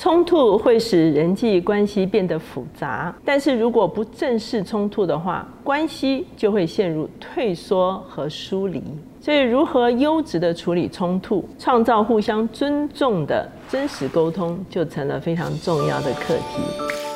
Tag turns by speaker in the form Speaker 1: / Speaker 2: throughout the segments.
Speaker 1: 冲突会使人际关系变得复杂，但是如果不正视冲突的话，关系就会陷入退缩和疏离。所以，如何优质的处理冲突，创造互相尊重的真实沟通，就成了非常重要的课题。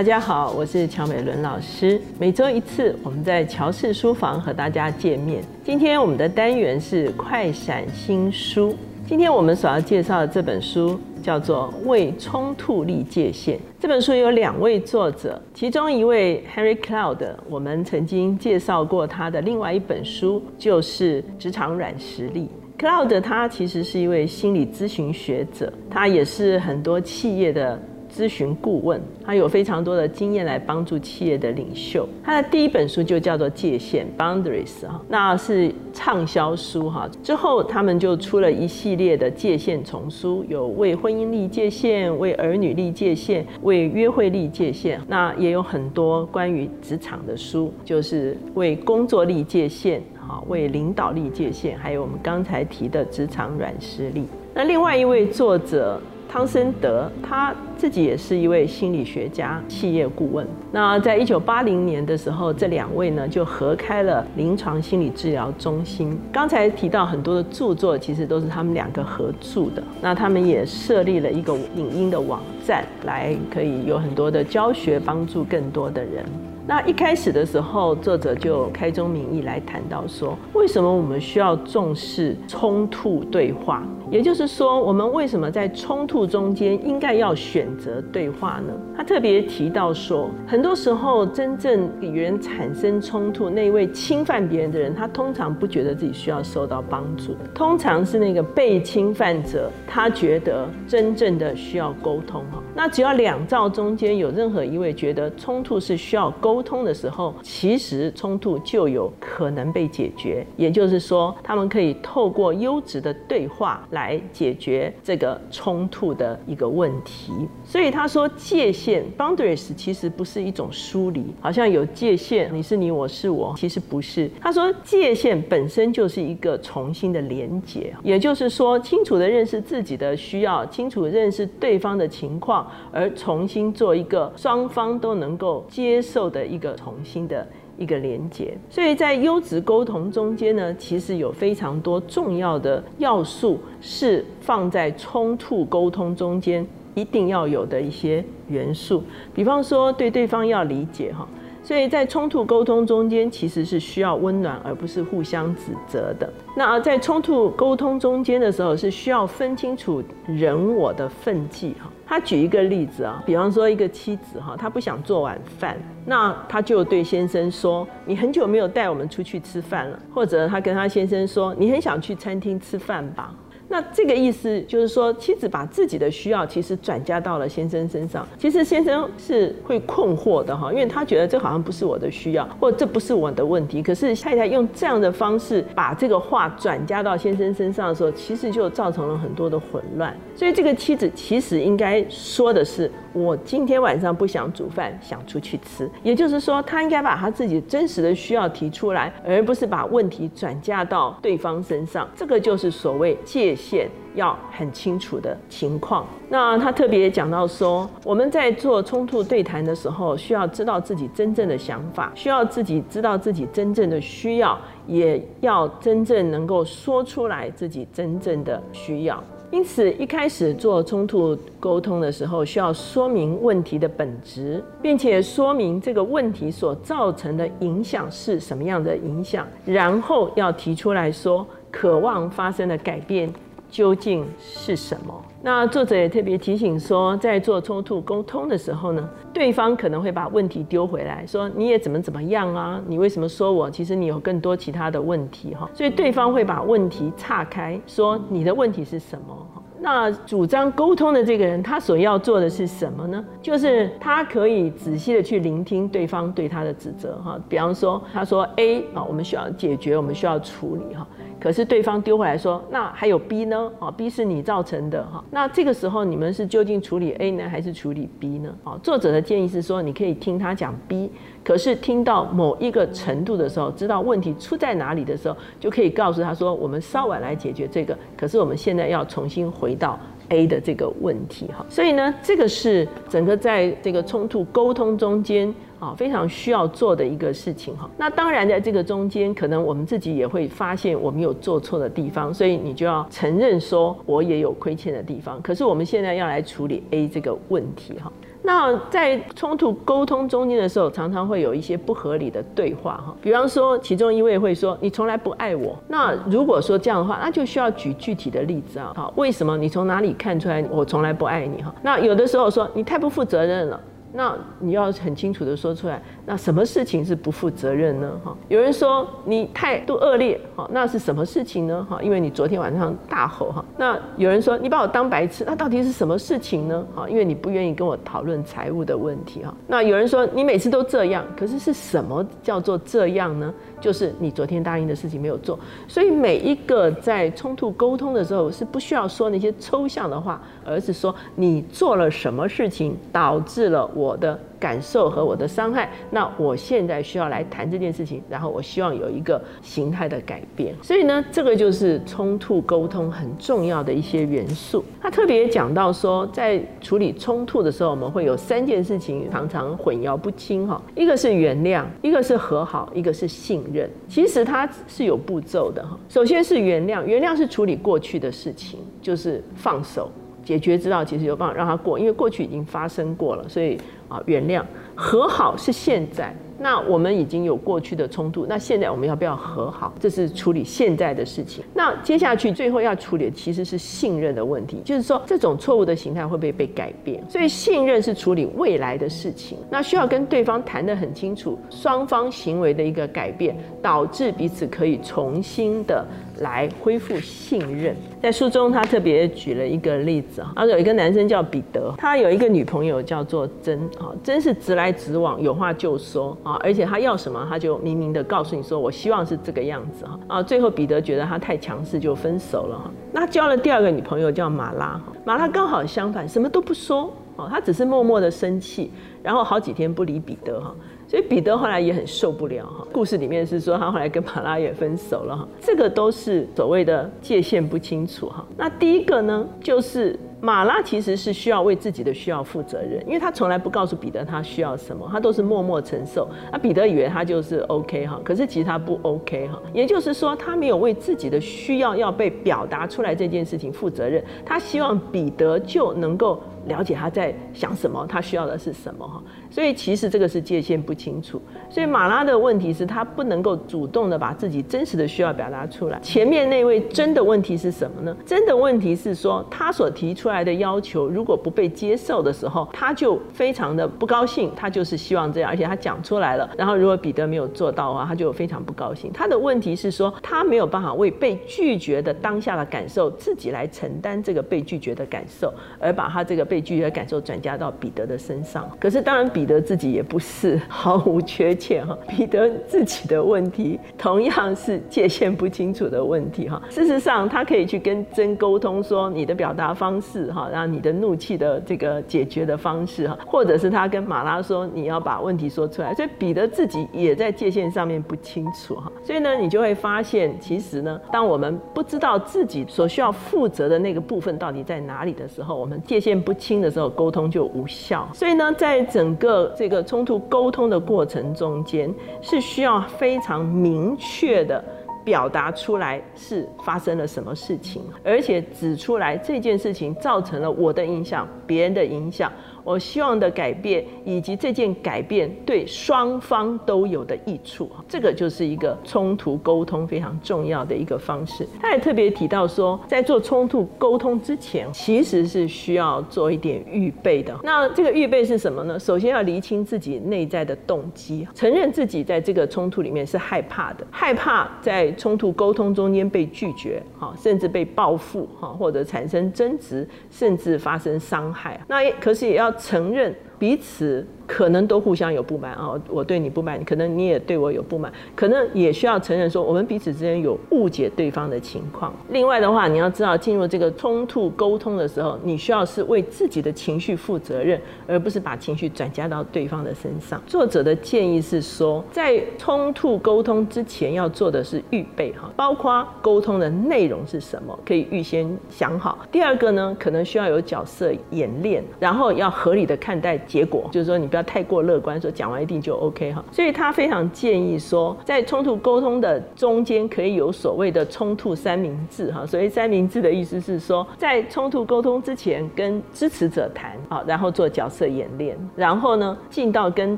Speaker 1: 大家好，我是乔美伦老师。每周一次，我们在乔氏书房和大家见面。今天我们的单元是快闪新书。今天我们所要介绍的这本书叫做《为冲突立界限》。这本书有两位作者，其中一位 Henry Cloud，我们曾经介绍过他的另外一本书，就是《职场软实力》。Cloud 他其实是一位心理咨询学者，他也是很多企业的。咨询顾问，他有非常多的经验来帮助企业的领袖。他的第一本书就叫做《界限》（Boundaries） 哈，那是畅销书哈。之后他们就出了一系列的界限丛书，有为婚姻立界限、为儿女立界限、为约会立界限。那也有很多关于职场的书，就是为工作立界限，哈，为领导立界限，还有我们刚才提的职场软实力。那另外一位作者。汤森德他自己也是一位心理学家、企业顾问。那在一九八零年的时候，这两位呢就合开了临床心理治疗中心。刚才提到很多的著作，其实都是他们两个合著的。那他们也设立了一个影音的网站，来可以有很多的教学，帮助更多的人。那一开始的时候，作者就开宗明义来谈到说，为什么我们需要重视冲突对话？也就是说，我们为什么在冲突中间应该要选择对话呢？他特别提到说，很多时候真正与人产生冲突，那一位侵犯别人的人，他通常不觉得自己需要受到帮助，通常是那个被侵犯者，他觉得真正的需要沟通哈。那只要两造中间有任何一位觉得冲突是需要沟通的时候，其实冲突就有可能被解决。也就是说，他们可以透过优质的对话来来解决这个冲突的一个问题。所以他说，界限 （boundaries） 其实不是一种疏离，好像有界限，你是你，我是我，其实不是。他说，界限本身就是一个重新的连结，也就是说，清楚的认识自己的需要，清楚认识对方的情况。而重新做一个双方都能够接受的一个重新的一个连接，所以在优质沟通中间呢，其实有非常多重要的要素是放在冲突沟通中间一定要有的一些元素，比方说对对方要理解哈。所以在冲突沟通中间，其实是需要温暖，而不是互相指责的。那在冲突沟通中间的时候，是需要分清楚人我的分际哈。他举一个例子啊，比方说一个妻子哈，她不想做晚饭，那他就对先生说：“你很久没有带我们出去吃饭了。”或者他跟他先生说：“你很想去餐厅吃饭吧？”那这个意思就是说，妻子把自己的需要其实转嫁到了先生身上。其实先生是会困惑的哈，因为他觉得这好像不是我的需要，或这不是我的问题。可是太太用这样的方式把这个话转嫁到先生身上的时候，其实就造成了很多的混乱。所以这个妻子其实应该说的是。我今天晚上不想煮饭，想出去吃。也就是说，他应该把他自己真实的需要提出来，而不是把问题转嫁到对方身上。这个就是所谓界限要很清楚的情况。那他特别讲到说，我们在做冲突对谈的时候，需要知道自己真正的想法，需要自己知道自己真正的需要，也要真正能够说出来自己真正的需要。因此，一开始做冲突沟通的时候，需要说明问题的本质，并且说明这个问题所造成的影响是什么样的影响，然后要提出来说，渴望发生的改变究竟是什么。那作者也特别提醒说，在做冲突沟通的时候呢，对方可能会把问题丢回来，说你也怎么怎么样啊？你为什么说我？其实你有更多其他的问题哈。所以对方会把问题岔开，说你的问题是什么？那主张沟通的这个人，他所要做的是什么呢？就是他可以仔细的去聆听对方对他的指责哈。比方说，他说 A 啊，我们需要解决，我们需要处理哈。可是对方丢回来说，那还有 B 呢？啊，B 是你造成的哈。那这个时候你们是究竟处理 A 呢，还是处理 B 呢？啊，作者的建议是说，你可以听他讲 B，可是听到某一个程度的时候，知道问题出在哪里的时候，就可以告诉他说，我们稍晚来解决这个，可是我们现在要重新回到。A 的这个问题哈，所以呢，这个是整个在这个冲突沟通中间啊，非常需要做的一个事情哈。那当然，在这个中间，可能我们自己也会发现我们有做错的地方，所以你就要承认说我也有亏欠的地方。可是我们现在要来处理 A 这个问题哈。那在冲突沟通中间的时候，常常会有一些不合理的对话哈。比方说，其中一位会说：“你从来不爱我。”那如果说这样的话，那就需要举具体的例子啊。好，为什么？你从哪里看出来我从来不爱你？哈，那有的时候说你太不负责任了。那你要很清楚的说出来，那什么事情是不负责任呢？哈，有人说你态度恶劣，哈，那是什么事情呢？哈，因为你昨天晚上大吼，哈，那有人说你把我当白痴，那到底是什么事情呢？哈，因为你不愿意跟我讨论财务的问题，哈，那有人说你每次都这样，可是是什么叫做这样呢？就是你昨天答应的事情没有做，所以每一个在冲突沟通的时候是不需要说那些抽象的话，而是说你做了什么事情导致了我的。感受和我的伤害，那我现在需要来谈这件事情，然后我希望有一个形态的改变。所以呢，这个就是冲突沟通很重要的一些元素。他特别讲到说，在处理冲突的时候，我们会有三件事情常常混淆不清哈，一个是原谅，一个是和好，一个是信任。其实它是有步骤的哈。首先是原谅，原谅是处理过去的事情，就是放手。解决之道其实有办法让他过，因为过去已经发生过了，所以啊，原谅和好是现在。那我们已经有过去的冲突，那现在我们要不要和好？这是处理现在的事情。那接下去最后要处理的其实是信任的问题，就是说这种错误的形态会不会被改变？所以信任是处理未来的事情，那需要跟对方谈得很清楚，双方行为的一个改变，导致彼此可以重新的来恢复信任。在书中他特别举了一个例子啊，有一个男生叫彼得，他有一个女朋友叫做珍啊，真是直来直往，有话就说啊。而且他要什么，他就明明的告诉你说，我希望是这个样子哈啊。最后彼得觉得他太强势，就分手了哈。那交了第二个女朋友叫马拉哈，马拉刚好相反，什么都不说哦，他只是默默的生气，然后好几天不理彼得哈。所以彼得后来也很受不了哈。故事里面是说他后来跟马拉也分手了哈。这个都是所谓的界限不清楚哈。那第一个呢，就是。马拉其实是需要为自己的需要负责任，因为他从来不告诉彼得他需要什么，他都是默默承受。那彼得以为他就是 OK 哈，可是其实他不 OK 哈。也就是说，他没有为自己的需要要被表达出来这件事情负责任。他希望彼得就能够了解他在想什么，他需要的是什么哈。所以其实这个是界限不清楚。所以马拉的问题是他不能够主动的把自己真实的需要表达出来。前面那位真的问题是什么呢？真的问题是说他所提出来的要求如果不被接受的时候，他就非常的不高兴。他就是希望这样，而且他讲出来了。然后如果彼得没有做到的话，他就非常不高兴。他的问题是说他没有办法为被拒绝的当下的感受自己来承担这个被拒绝的感受，而把他这个被拒绝的感受转嫁到彼得的身上。可是当然彼得自己也不是 毫无缺欠哈。彼得自己的问题同样是界限不清楚的问题哈。事实上，他可以去跟真沟通说你的表达方式哈。然后你的怒气的这个解决的方式哈，或者是他跟马拉说你要把问题说出来，所以彼得自己也在界限上面不清楚哈，所以呢，你就会发现其实呢，当我们不知道自己所需要负责的那个部分到底在哪里的时候，我们界限不轻的时候，沟通就无效。所以呢，在整个这个冲突沟通的过程中间，是需要非常明确的。表达出来是发生了什么事情，而且指出来这件事情造成了我的影响，别人的影响。我希望的改变，以及这件改变对双方都有的益处，这个就是一个冲突沟通非常重要的一个方式。他也特别提到说，在做冲突沟通之前，其实是需要做一点预备的。那这个预备是什么呢？首先要厘清自己内在的动机，承认自己在这个冲突里面是害怕的，害怕在冲突沟通中间被拒绝，哈，甚至被报复，哈，或者产生争执，甚至发生伤害。那可是也要。承认彼此。可能都互相有不满啊，我对你不满，可能你也对我有不满，可能也需要承认说我们彼此之间有误解对方的情况。另外的话，你要知道进入这个冲突沟通的时候，你需要是为自己的情绪负责任，而不是把情绪转嫁到对方的身上。作者的建议是说，在冲突沟通之前要做的是预备哈，包括沟通的内容是什么，可以预先想好。第二个呢，可能需要有角色演练，然后要合理的看待结果，就是说你不要太过乐观，说讲完一定就 OK 哈。所以他非常建议说，在冲突沟通的中间可以有所谓的冲突三明治哈。所谓三明治的意思是说，在冲突沟通之前跟支持者谈啊，然后做角色演练，然后呢进到跟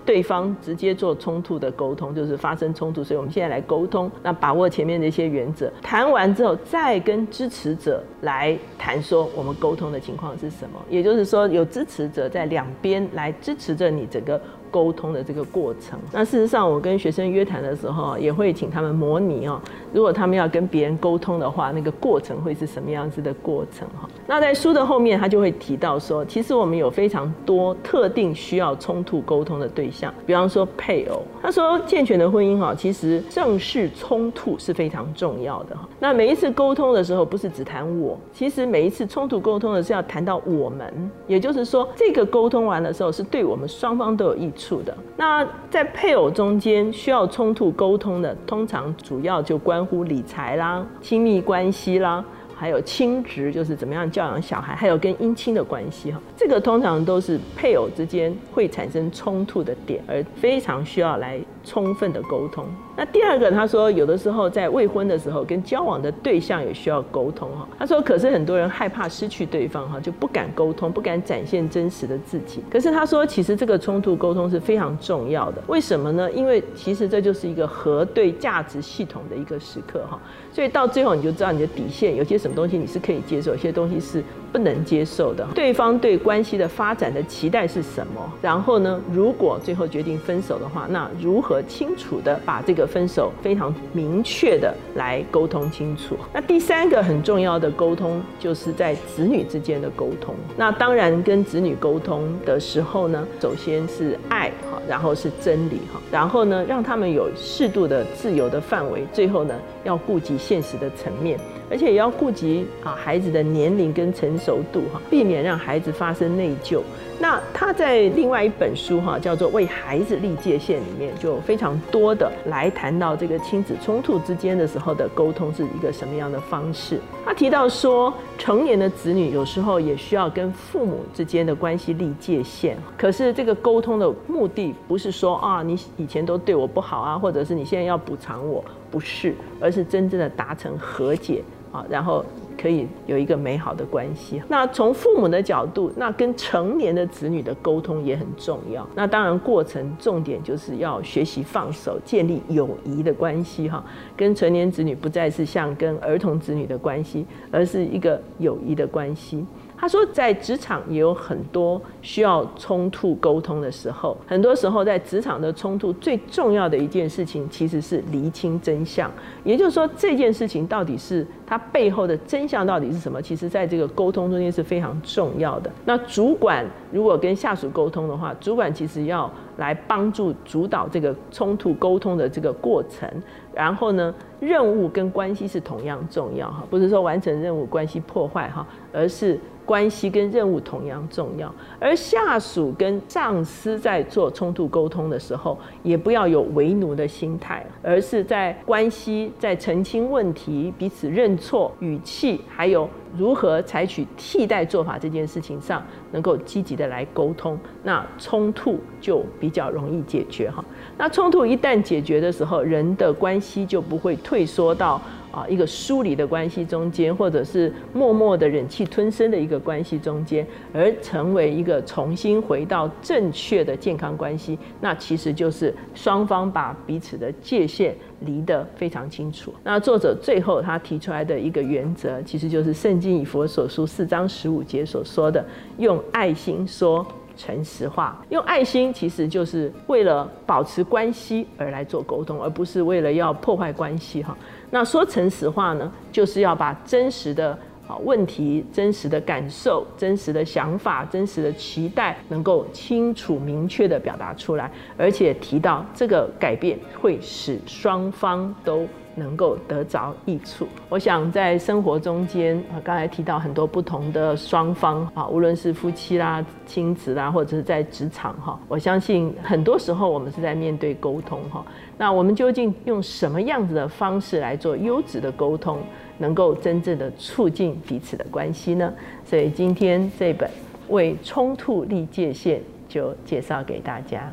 Speaker 1: 对方直接做冲突的沟通，就是发生冲突，所以我们现在来沟通，那把握前面的一些原则，谈完之后再跟支持者来谈说我们沟通的情况是什么，也就是说有支持者在两边来来支持着你整个。沟通的这个过程，那事实上我跟学生约谈的时候，也会请他们模拟哦，如果他们要跟别人沟通的话，那个过程会是什么样子的过程哈？那在书的后面，他就会提到说，其实我们有非常多特定需要冲突沟通的对象，比方说配偶。他说，健全的婚姻哈，其实正式冲突是非常重要的哈。那每一次沟通的时候，不是只谈我，其实每一次冲突沟通的是要谈到我们，也就是说，这个沟通完的时候，是对我们双方都有益处。处的那在配偶中间需要冲突沟通的，通常主要就关乎理财啦、亲密关系啦，还有亲职，就是怎么样教养小孩，还有跟姻亲的关系哈。这个通常都是配偶之间会产生冲突的点，而非常需要来。充分的沟通。那第二个，他说有的时候在未婚的时候，跟交往的对象也需要沟通哈。他说，可是很多人害怕失去对方哈，就不敢沟通，不敢展现真实的自己。可是他说，其实这个冲突沟通是非常重要的。为什么呢？因为其实这就是一个核对价值系统的一个时刻哈。所以到最后你就知道你的底线，有些什么东西你是可以接受，有些东西是不能接受的。对方对关系的发展的期待是什么？然后呢，如果最后决定分手的话，那如何？清楚的把这个分手非常明确的来沟通清楚。那第三个很重要的沟通，就是在子女之间的沟通。那当然跟子女沟通的时候呢，首先是爱哈，然后是真理哈，然后呢让他们有适度的自由的范围，最后呢要顾及现实的层面。而且也要顾及啊孩子的年龄跟成熟度哈，避免让孩子发生内疚。那他在另外一本书哈，叫做《为孩子立界限》里面，就非常多的来谈到这个亲子冲突之间的时候的沟通是一个什么样的方式。他提到说，成年的子女有时候也需要跟父母之间的关系立界限。可是这个沟通的目的不是说啊，你以前都对我不好啊，或者是你现在要补偿我，不是，而是真正的达成和解。啊，然后可以有一个美好的关系。那从父母的角度，那跟成年的子女的沟通也很重要。那当然，过程重点就是要学习放手，建立友谊的关系。哈，跟成年子女不再是像跟儿童子女的关系，而是一个友谊的关系。他说，在职场也有很多需要冲突沟通的时候。很多时候，在职场的冲突最重要的一件事情，其实是厘清真相。也就是说，这件事情到底是它背后的真相到底是什么？其实在这个沟通中间是非常重要的。那主管如果跟下属沟通的话，主管其实要来帮助主导这个冲突沟通的这个过程。然后呢，任务跟关系是同样重要哈，不是说完成任务关系破坏哈，而是。关系跟任务同样重要，而下属跟上司在做冲突沟通的时候，也不要有为奴的心态，而是在关系在澄清问题、彼此认错、语气，还有如何采取替代做法这件事情上，能够积极的来沟通，那冲突就比较容易解决哈。那冲突一旦解决的时候，人的关系就不会退缩到。啊，一个疏离的关系中间，或者是默默的忍气吞声的一个关系中间，而成为一个重新回到正确的健康关系，那其实就是双方把彼此的界限离得非常清楚。那作者最后他提出来的一个原则，其实就是圣经以佛所书四章十五节所说的：用爱心说诚实化。用爱心其实就是为了保持关系而来做沟通，而不是为了要破坏关系哈。那说诚实话呢，就是要把真实的啊问题、真实的感受、真实的想法、真实的期待，能够清楚明确的表达出来，而且提到这个改变会使双方都。能够得着益处。我想在生活中间啊，刚才提到很多不同的双方啊，无论是夫妻啦、亲子啦，或者是在职场哈，我相信很多时候我们是在面对沟通哈。那我们究竟用什么样子的方式来做优质的沟通，能够真正的促进彼此的关系呢？所以今天这本《为冲突立界限》就介绍给大家。